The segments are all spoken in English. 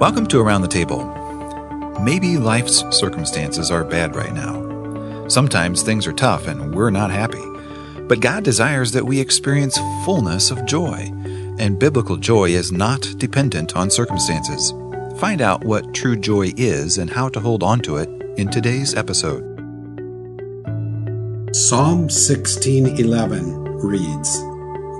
Welcome to Around the Table. Maybe life's circumstances are bad right now. Sometimes things are tough and we're not happy. But God desires that we experience fullness of joy, and biblical joy is not dependent on circumstances. Find out what true joy is and how to hold on to it in today's episode. Psalm 16:11 reads,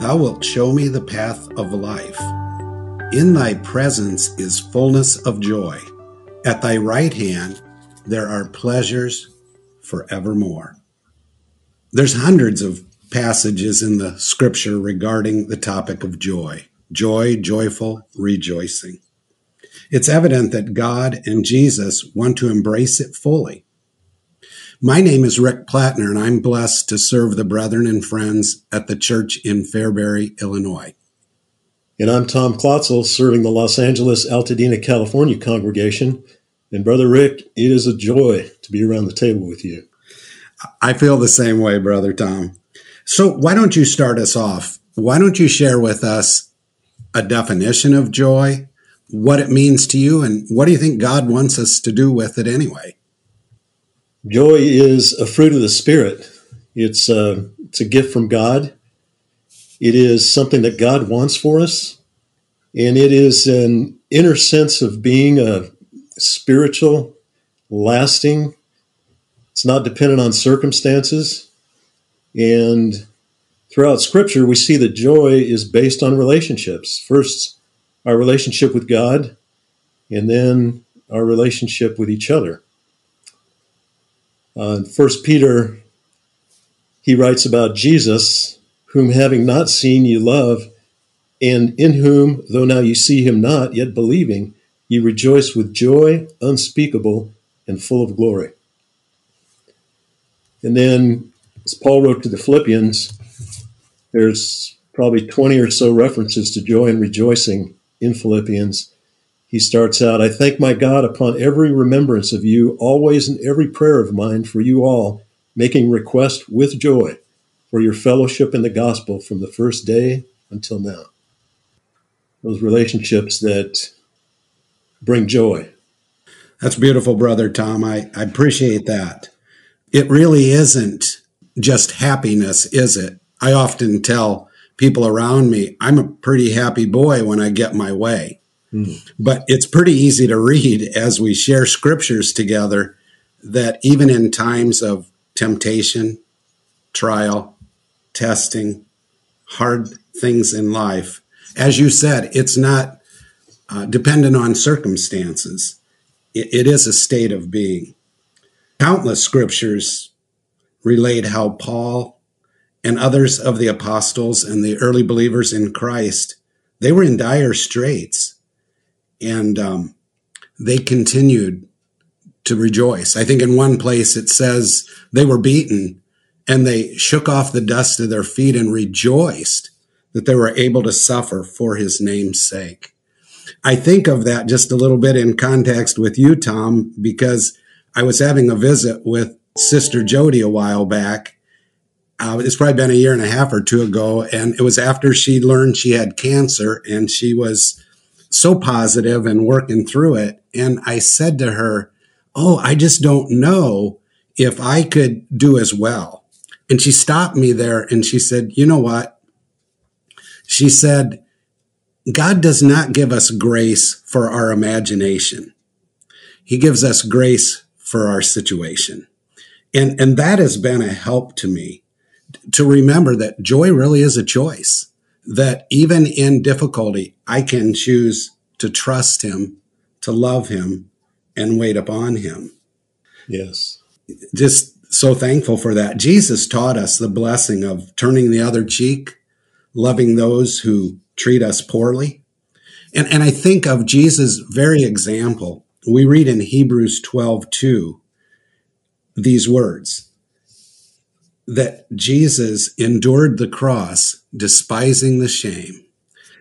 Thou wilt show me the path of life. In thy presence is fullness of joy. At thy right hand there are pleasures forevermore. There's hundreds of passages in the scripture regarding the topic of joy. Joy, joyful, rejoicing. It's evident that God and Jesus want to embrace it fully. My name is Rick Plattner, and I'm blessed to serve the brethren and friends at the church in Fairbury, Illinois. And I'm Tom Klotzle, serving the Los Angeles Altadena, California congregation. And Brother Rick, it is a joy to be around the table with you. I feel the same way, Brother Tom. So, why don't you start us off? Why don't you share with us a definition of joy, what it means to you, and what do you think God wants us to do with it anyway? Joy is a fruit of the Spirit. It's a, uh, it's a gift from God. It is something that God wants for us. And it is an inner sense of being a spiritual, lasting. It's not dependent on circumstances. And throughout Scripture, we see that joy is based on relationships. First, our relationship with God, and then our relationship with each other. Uh, First Peter, he writes about Jesus whom having not seen ye love, and in whom, though now you see him not, yet believing, ye rejoice with joy unspeakable and full of glory. And then, as Paul wrote to the Philippians, there's probably 20 or so references to joy and rejoicing in Philippians. He starts out, I thank my God upon every remembrance of you, always in every prayer of mine for you all, making request with joy for your fellowship in the gospel from the first day until now. Those relationships that bring joy. That's beautiful, Brother Tom. I, I appreciate that. It really isn't just happiness, is it? I often tell people around me, I'm a pretty happy boy when I get my way. Mm. But it's pretty easy to read as we share scriptures together that even in times of temptation, trial, testing, hard things in life. As you said, it's not uh, dependent on circumstances. It, it is a state of being. Countless scriptures relate how Paul and others of the apostles and the early believers in Christ, they were in dire straits and um, they continued to rejoice. I think in one place it says they were beaten and they shook off the dust of their feet and rejoiced that they were able to suffer for his name's sake. I think of that just a little bit in context with you, Tom, because I was having a visit with Sister Jody a while back. Uh, it's probably been a year and a half or two ago, and it was after she learned she had cancer, and she was so positive and working through it. And I said to her, "Oh, I just don't know if I could do as well." And she stopped me there and she said, You know what? She said, God does not give us grace for our imagination. He gives us grace for our situation. And, and that has been a help to me to remember that joy really is a choice, that even in difficulty, I can choose to trust him, to love him, and wait upon him. Yes. Just so thankful for that. Jesus taught us the blessing of turning the other cheek, loving those who treat us poorly. And, and I think of Jesus' very example. We read in Hebrews 12, 2, these words that Jesus endured the cross, despising the shame.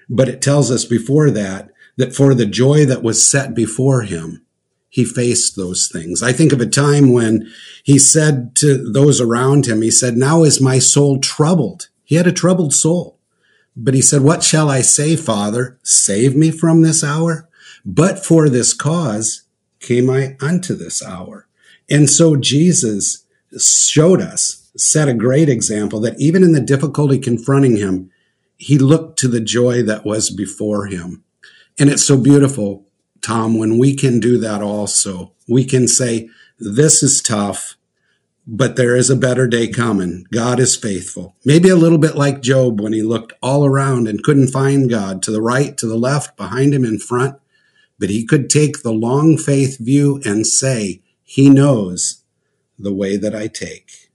But it tells us before that, that for the joy that was set before him, he faced those things. I think of a time when he said to those around him, he said, now is my soul troubled. He had a troubled soul, but he said, what shall I say, father? Save me from this hour. But for this cause came I unto this hour. And so Jesus showed us, set a great example that even in the difficulty confronting him, he looked to the joy that was before him. And it's so beautiful, Tom, when we can do that also. We can say, this is tough but there is a better day coming. God is faithful. Maybe a little bit like Job when he looked all around and couldn't find God to the right, to the left, behind him, in front. But he could take the long faith view and say, He knows the way that I take.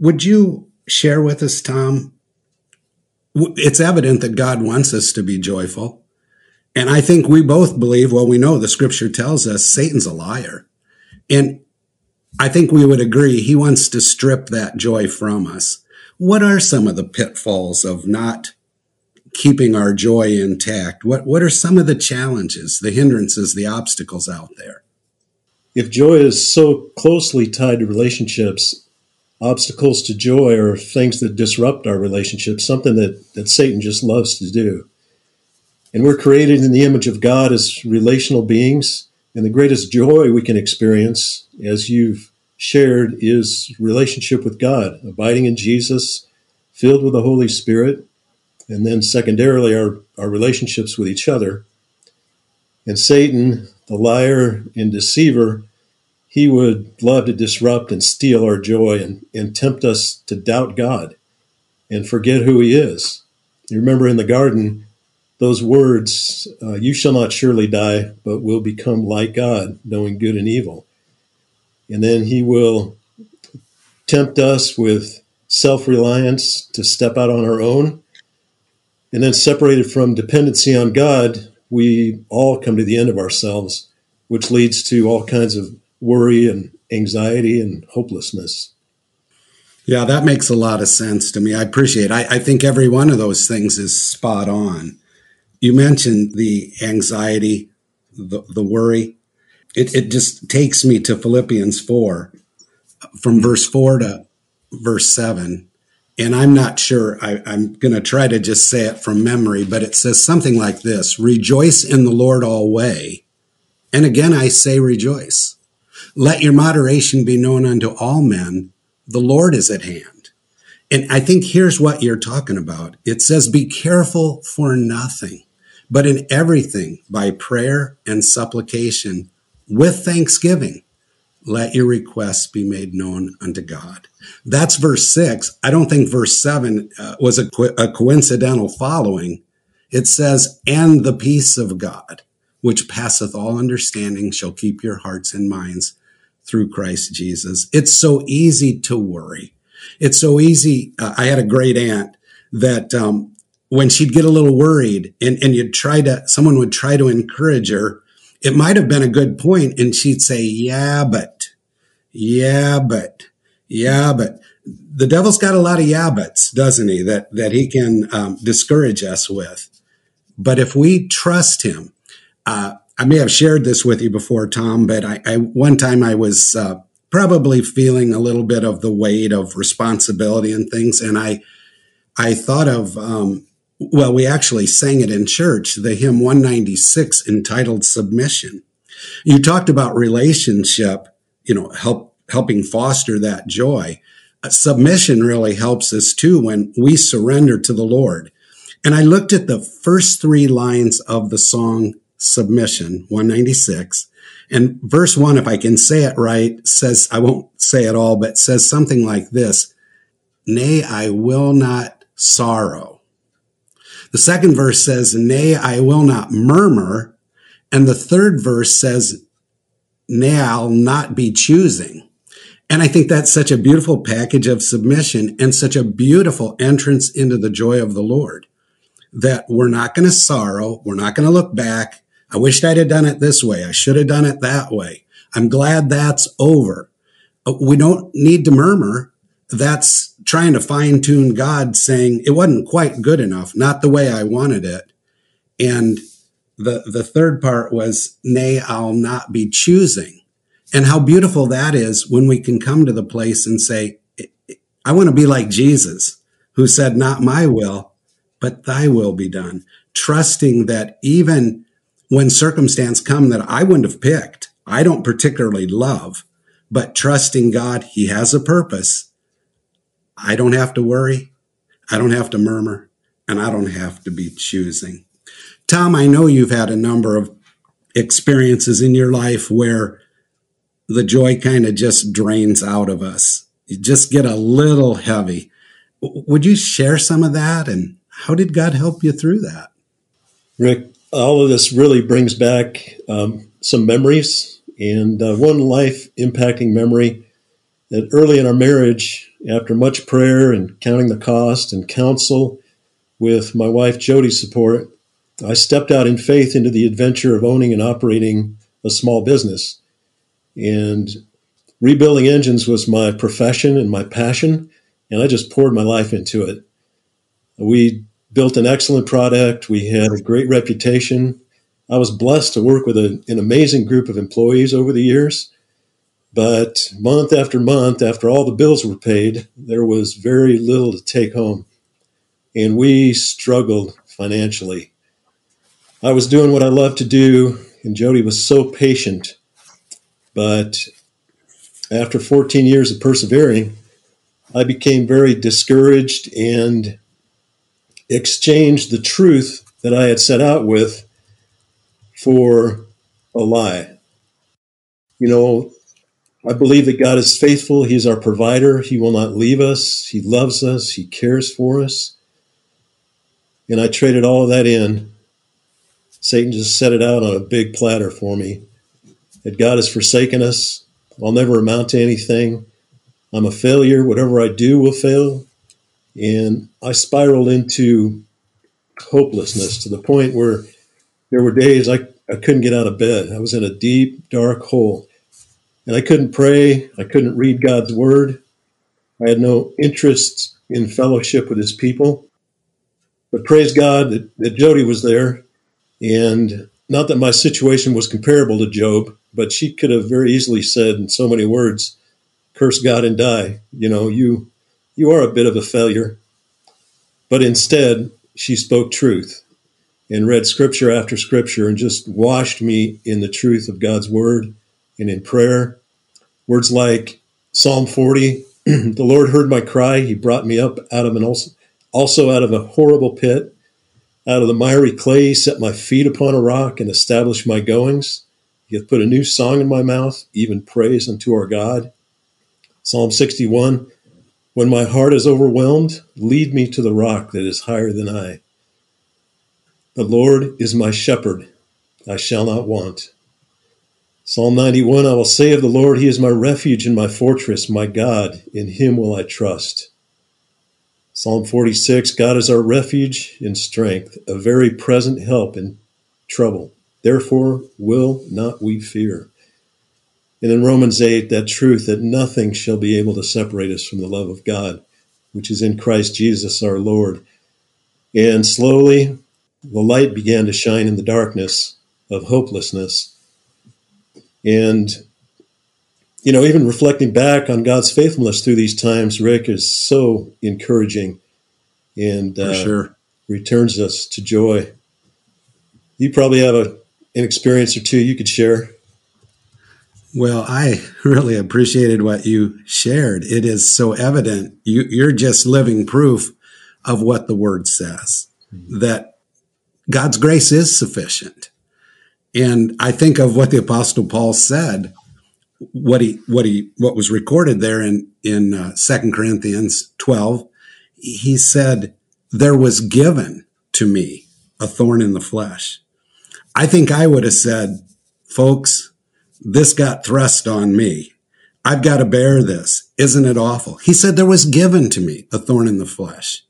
Would you share with us, Tom? It's evident that God wants us to be joyful. And I think we both believe, well, we know the scripture tells us Satan's a liar. And I think we would agree he wants to strip that joy from us. What are some of the pitfalls of not keeping our joy intact? What, what are some of the challenges, the hindrances, the obstacles out there? If joy is so closely tied to relationships, obstacles to joy are things that disrupt our relationships, something that, that Satan just loves to do. And we're created in the image of God as relational beings. And the greatest joy we can experience, as you've shared, is relationship with God, abiding in Jesus, filled with the Holy Spirit, and then secondarily our, our relationships with each other. And Satan, the liar and deceiver, he would love to disrupt and steal our joy and, and tempt us to doubt God and forget who he is. You remember in the garden, those words, uh, you shall not surely die, but will become like God, knowing good and evil. And then he will tempt us with self reliance to step out on our own. And then, separated from dependency on God, we all come to the end of ourselves, which leads to all kinds of worry and anxiety and hopelessness. Yeah, that makes a lot of sense to me. I appreciate it. I, I think every one of those things is spot on. You mentioned the anxiety, the, the worry. It, it just takes me to Philippians 4, from verse 4 to verse 7. And I'm not sure, I, I'm going to try to just say it from memory, but it says something like this Rejoice in the Lord always. And again, I say rejoice. Let your moderation be known unto all men. The Lord is at hand. And I think here's what you're talking about. It says, Be careful for nothing but in everything by prayer and supplication with thanksgiving. Let your requests be made known unto God. That's verse six. I don't think verse seven uh, was a, co- a coincidental following. It says, and the peace of God, which passeth all understanding, shall keep your hearts and minds through Christ Jesus. It's so easy to worry. It's so easy. Uh, I had a great aunt that um, when she'd get a little worried and, and you'd try to, someone would try to encourage her, it might have been a good point and she'd say, yeah, but, yeah, but, yeah, but the devil's got a lot of yeah, buts, doesn't he? That, that he can um, discourage us with. But if we trust him, uh, I may have shared this with you before, Tom, but I, I one time I was uh, probably feeling a little bit of the weight of responsibility and things, and I I thought of um, well, we actually sang it in church, the hymn 196 entitled Submission. You talked about relationship, you know, help, helping foster that joy. Uh, submission really helps us too when we surrender to the Lord. And I looked at the first three lines of the song Submission 196 and verse one, if I can say it right, says, I won't say it all, but says something like this. Nay, I will not sorrow the second verse says, Nay, I will not murmur. And the third verse says, Nay, I'll not be choosing. And I think that's such a beautiful package of submission and such a beautiful entrance into the joy of the Lord that we're not going to sorrow. We're not going to look back. I wished I'd have done it this way. I should have done it that way. I'm glad that's over. Uh, we don't need to murmur that's trying to fine tune God saying it wasn't quite good enough, not the way I wanted it. And the, the third part was, nay, I'll not be choosing. And how beautiful that is when we can come to the place and say, I want to be like Jesus, who said, not my will, but thy will be done. Trusting that even when circumstance come that I wouldn't have picked, I don't particularly love, but trusting God, He has a purpose. I don't have to worry. I don't have to murmur and I don't have to be choosing. Tom, I know you've had a number of experiences in your life where the joy kind of just drains out of us. You just get a little heavy. Would you share some of that? And how did God help you through that? Rick, all of this really brings back um, some memories. And uh, one life impacting memory that early in our marriage, after much prayer and counting the cost and counsel with my wife Jody's support, I stepped out in faith into the adventure of owning and operating a small business. And rebuilding engines was my profession and my passion, and I just poured my life into it. We built an excellent product, we had a great reputation. I was blessed to work with a, an amazing group of employees over the years. But month after month, after all the bills were paid, there was very little to take home. And we struggled financially. I was doing what I loved to do, and Jody was so patient but after 14 years of persevering, I became very discouraged and exchanged the truth that I had set out with for a lie. You know, I believe that God is faithful. He is our provider. He will not leave us. He loves us. He cares for us. And I traded all of that in. Satan just set it out on a big platter for me that God has forsaken us. I'll never amount to anything. I'm a failure. Whatever I do will fail. And I spiraled into hopelessness to the point where there were days I, I couldn't get out of bed. I was in a deep, dark hole. And I couldn't pray. I couldn't read God's word. I had no interest in fellowship with his people. But praise God that, that Jody was there. And not that my situation was comparable to Job, but she could have very easily said in so many words, curse God and die. You know, you you are a bit of a failure. But instead, she spoke truth and read scripture after scripture and just washed me in the truth of God's word and in prayer. Words like Psalm 40, the Lord heard my cry, he brought me up out of an also, also out of a horrible pit. Out of the miry clay, he set my feet upon a rock and established my goings. He hath put a new song in my mouth, even praise unto our God. Psalm 61 When my heart is overwhelmed, lead me to the rock that is higher than I. The Lord is my shepherd, I shall not want. Psalm 91 I will say of the Lord, He is my refuge and my fortress, my God, in Him will I trust. Psalm 46 God is our refuge and strength, a very present help in trouble. Therefore will not we fear. And in Romans 8, that truth that nothing shall be able to separate us from the love of God, which is in Christ Jesus our Lord. And slowly the light began to shine in the darkness of hopelessness. And you know, even reflecting back on God's faithfulness through these times, Rick, is so encouraging and uh, sure. returns us to joy. You probably have a, an experience or two you could share. Well, I really appreciated what you shared. It is so evident. You, you're just living proof of what the word says mm-hmm. that God's grace is sufficient. And I think of what the apostle Paul said what he what he what was recorded there in in uh, Second Corinthians twelve, he said, "There was given to me a thorn in the flesh." I think I would have said, "Folks, this got thrust on me. I've got to bear this. Isn't it awful?" He said, "There was given to me a thorn in the flesh."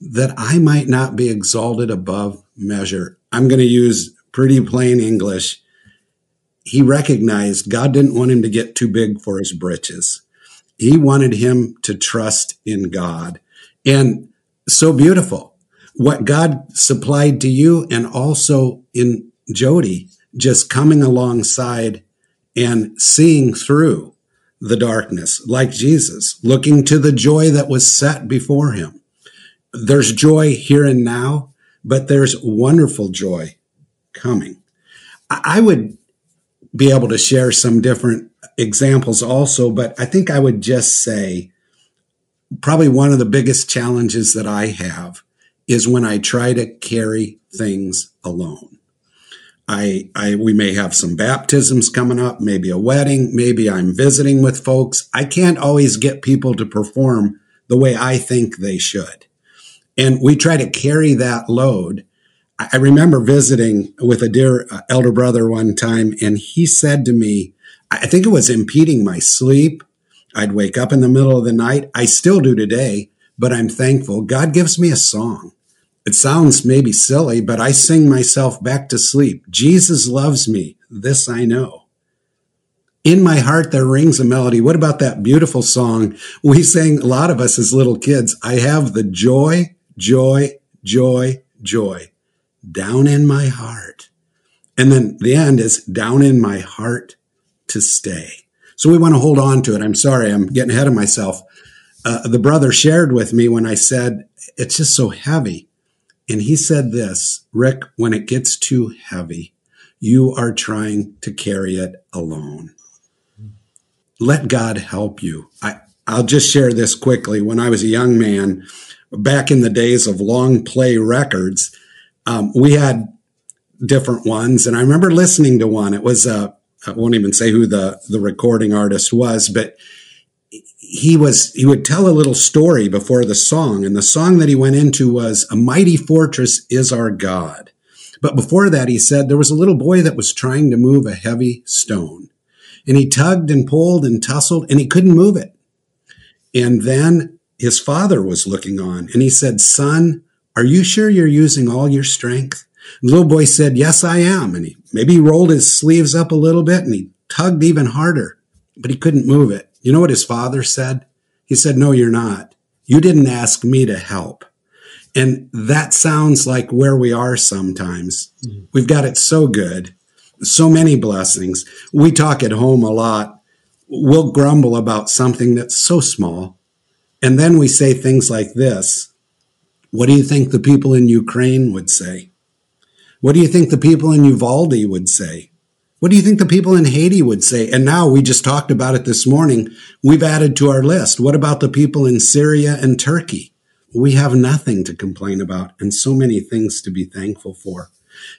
That I might not be exalted above measure. I'm going to use pretty plain English he recognized God didn't want him to get too big for his britches. He wanted him to trust in God. And so beautiful. What God supplied to you and also in Jody, just coming alongside and seeing through the darkness like Jesus, looking to the joy that was set before him. There's joy here and now, but there's wonderful joy coming. I would be able to share some different examples also, but I think I would just say probably one of the biggest challenges that I have is when I try to carry things alone. I, I, we may have some baptisms coming up, maybe a wedding, maybe I'm visiting with folks. I can't always get people to perform the way I think they should. And we try to carry that load. I remember visiting with a dear uh, elder brother one time, and he said to me, I think it was impeding my sleep. I'd wake up in the middle of the night. I still do today, but I'm thankful. God gives me a song. It sounds maybe silly, but I sing myself back to sleep. Jesus loves me. This I know. In my heart, there rings a melody. What about that beautiful song we sang, a lot of us as little kids? I have the joy, joy, joy, joy down in my heart. And then the end is down in my heart to stay. So we want to hold on to it. I'm sorry, I'm getting ahead of myself. Uh, the brother shared with me when I said, it's just so heavy. And he said this, Rick, when it gets too heavy, you are trying to carry it alone. Let God help you. I, I'll just share this quickly. When I was a young man, back in the days of long play records, um, we had different ones. And I remember listening to one. It was, uh, I won't even say who the, the recording artist was, but he was, he would tell a little story before the song. And the song that he went into was A Mighty Fortress is Our God. But before that, he said there was a little boy that was trying to move a heavy stone and he tugged and pulled and tussled and he couldn't move it. And then his father was looking on and he said, son, are you sure you're using all your strength? The little boy said, yes, I am. And he maybe he rolled his sleeves up a little bit and he tugged even harder, but he couldn't move it. You know what his father said? He said, no, you're not. You didn't ask me to help. And that sounds like where we are sometimes. Mm-hmm. We've got it so good, so many blessings. We talk at home a lot. We'll grumble about something that's so small. And then we say things like this. What do you think the people in Ukraine would say? What do you think the people in Uvalde would say? What do you think the people in Haiti would say? And now we just talked about it this morning. We've added to our list. What about the people in Syria and Turkey? We have nothing to complain about and so many things to be thankful for.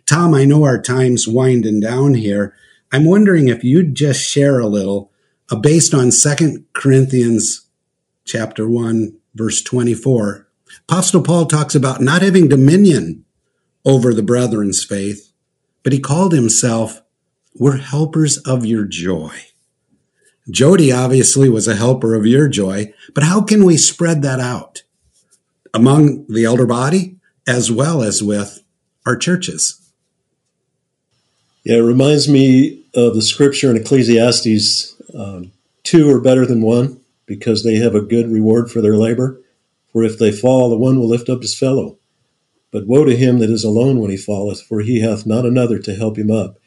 Tom, I know our time's winding down here. I'm wondering if you'd just share a little uh, based on Second Corinthians chapter 1 verse 24. Apostle Paul talks about not having dominion over the brethren's faith, but he called himself, we're helpers of your joy. Jody obviously was a helper of your joy, but how can we spread that out among the elder body as well as with our churches? Yeah, it reminds me of the scripture in Ecclesiastes um, two are better than one because they have a good reward for their labor. For if they fall, the one will lift up his fellow. But woe to him that is alone when he falleth, for he hath not another to help him up.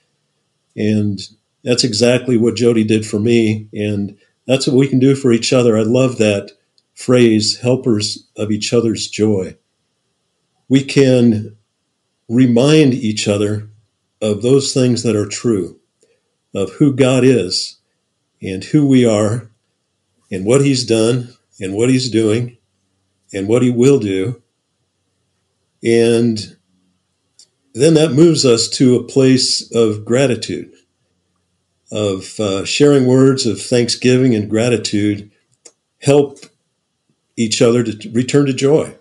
And that's exactly what Jody did for me. And that's what we can do for each other. I love that phrase, helpers of each other's joy. We can remind each other of those things that are true, of who God is and who we are and what he's done and what he's doing and what he will do and then that moves us to a place of gratitude, of uh, sharing words of thanksgiving and gratitude, help each other to return to joy.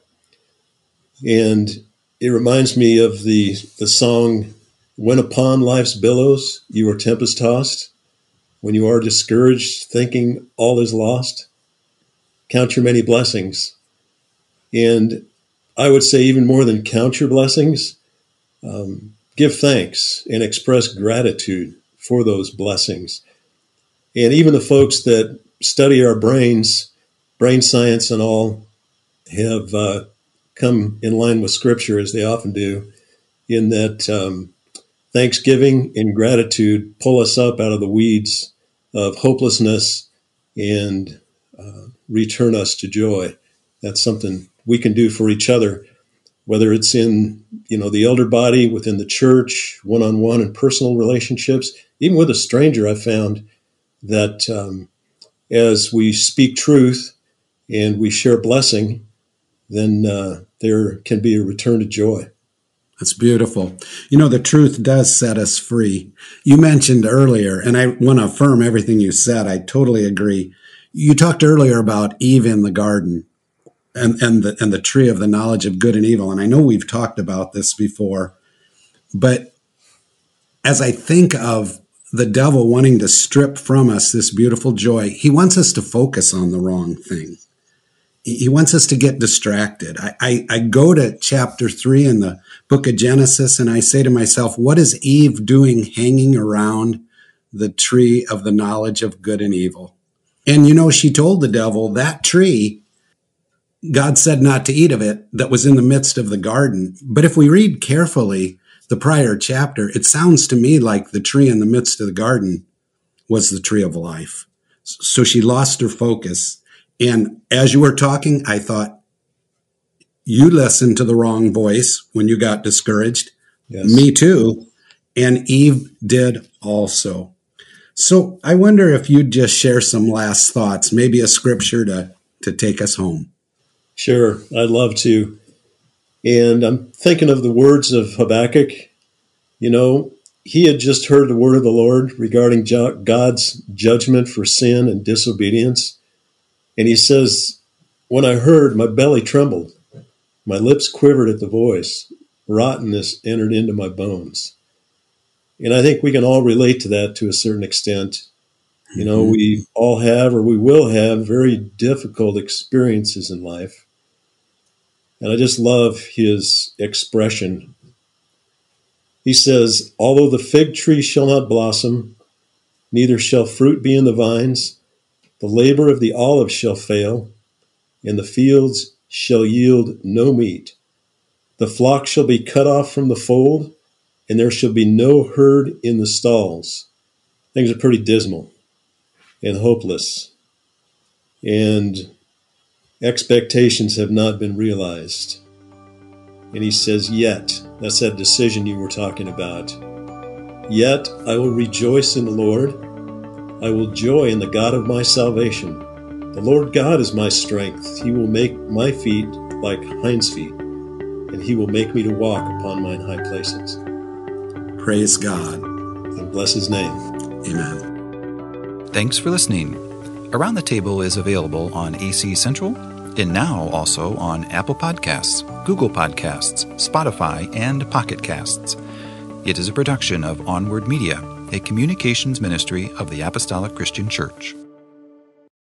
And it reminds me of the, the song, When Upon Life's Billows You Are Tempest Tossed, when you are discouraged, thinking all is lost, count your many blessings. And I would say even more than count your blessings, um, give thanks and express gratitude for those blessings. And even the folks that study our brains, brain science and all, have uh, come in line with Scripture as they often do, in that um, thanksgiving and gratitude pull us up out of the weeds of hopelessness and uh, return us to joy. That's something we can do for each other whether it's in you know the elder body within the church, one on one and personal relationships, even with a stranger. I found that um, as we speak truth and we share blessing, then uh, there can be a return to joy. That's beautiful. You know, the truth does set us free. You mentioned earlier, and I want to affirm everything you said. I totally agree. You talked earlier about Eve in the garden and, and the, and the tree of the knowledge of good and evil. And I know we've talked about this before, but as I think of the devil wanting to strip from us this beautiful joy, he wants us to focus on the wrong thing he wants us to get distracted. I, I, I, go to chapter three in the book of Genesis and I say to myself, what is Eve doing hanging around the tree of the knowledge of good and evil? And you know, she told the devil that tree, God said not to eat of it that was in the midst of the garden. But if we read carefully the prior chapter, it sounds to me like the tree in the midst of the garden was the tree of life. So she lost her focus and as you were talking, I thought, you listened to the wrong voice when you got discouraged. Yes. Me too. And Eve did also. So I wonder if you'd just share some last thoughts, maybe a scripture to, to take us home. Sure, I'd love to. And I'm thinking of the words of Habakkuk. You know, he had just heard the word of the Lord regarding God's judgment for sin and disobedience. And he says, When I heard, my belly trembled, my lips quivered at the voice, rottenness entered into my bones. And I think we can all relate to that to a certain extent. You know, mm-hmm. we all have or we will have very difficult experiences in life. And I just love his expression. He says, Although the fig tree shall not blossom, neither shall fruit be in the vines, the labor of the olive shall fail, and the fields shall yield no meat. The flock shall be cut off from the fold, and there shall be no herd in the stalls. Things are pretty dismal and hopeless, and expectations have not been realized. And he says, Yet, that's that decision you were talking about. Yet I will rejoice in the Lord. I will joy in the God of my salvation. The Lord God is my strength. He will make my feet like hinds' feet, and he will make me to walk upon mine high places. Praise God. And bless his name. Amen. Thanks for listening. Around the Table is available on AC Central and now also on Apple Podcasts, Google Podcasts, Spotify, and Pocket Casts. It is a production of Onward Media a communications ministry of the Apostolic Christian Church.